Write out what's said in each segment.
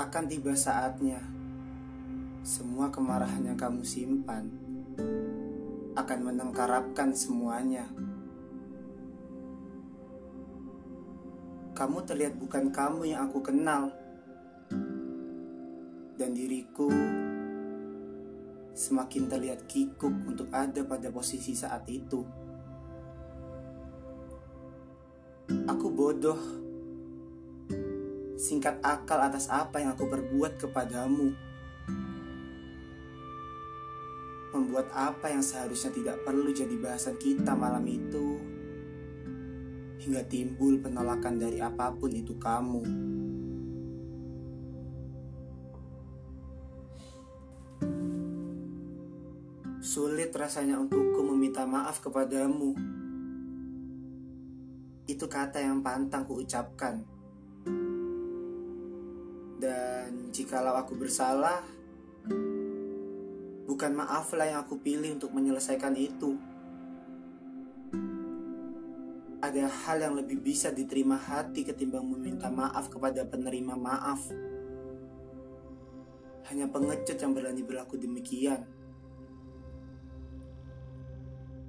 Akan tiba saatnya, semua kemarahan yang kamu simpan akan menengkarapkan semuanya. Kamu terlihat bukan kamu yang aku kenal, dan diriku semakin terlihat kikuk untuk ada pada posisi saat itu. Aku bodoh, singkat akal atas apa yang aku perbuat kepadamu. Membuat apa yang seharusnya tidak perlu jadi bahasan kita malam itu, hingga timbul penolakan dari apa pun itu kamu. Sulit rasanya untukku meminta maaf kepadamu. Itu kata yang pantang ku ucapkan. Dan jikalau aku bersalah, bukan maaflah yang aku pilih untuk menyelesaikan itu. Ada hal yang lebih bisa diterima hati ketimbang meminta maaf kepada penerima maaf. Hanya pengecut yang berani berlaku demikian.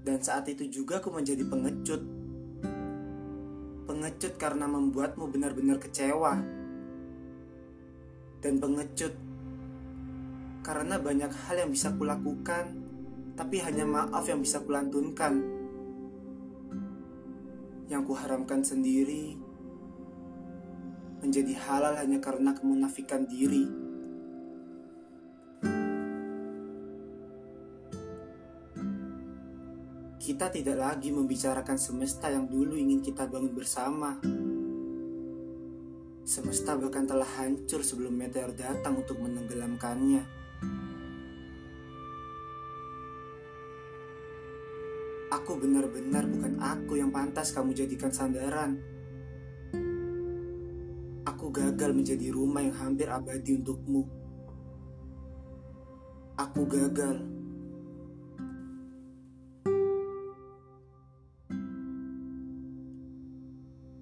Dan saat itu juga aku menjadi pengecut. Pengecut karena membuatmu benar-benar kecewa. Dan pengecut karena banyak hal yang bisa kulakukan, tapi hanya maaf yang bisa kulantunkan. Yang kuharamkan sendiri menjadi halal hanya karena kemunafikan diri. Kita tidak lagi membicarakan semesta yang dulu ingin kita bangun bersama. Semesta bahkan telah hancur sebelum meteor datang untuk menenggelamkannya. Aku benar-benar bukan aku yang pantas kamu jadikan sandaran. Aku gagal menjadi rumah yang hampir abadi untukmu. Aku gagal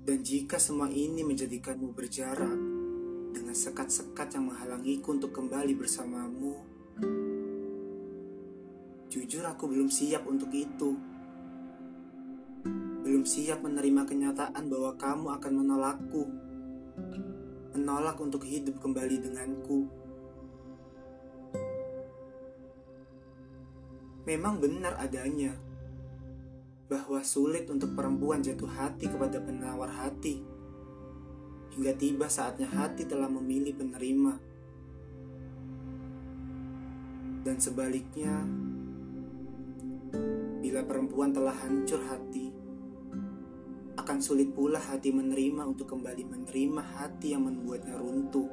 Dan jika semua ini menjadikanmu berjarak dengan sekat-sekat yang menghalangiku untuk kembali bersamamu, jujur aku belum siap untuk itu. Belum siap menerima kenyataan bahwa kamu akan menolakku, menolak untuk hidup kembali denganku. Memang benar adanya bahwa sulit untuk perempuan jatuh hati kepada penawar hati hingga tiba saatnya hati telah memilih penerima. Dan sebaliknya, bila perempuan telah hancur hati, akan sulit pula hati menerima untuk kembali menerima hati yang membuatnya runtuh.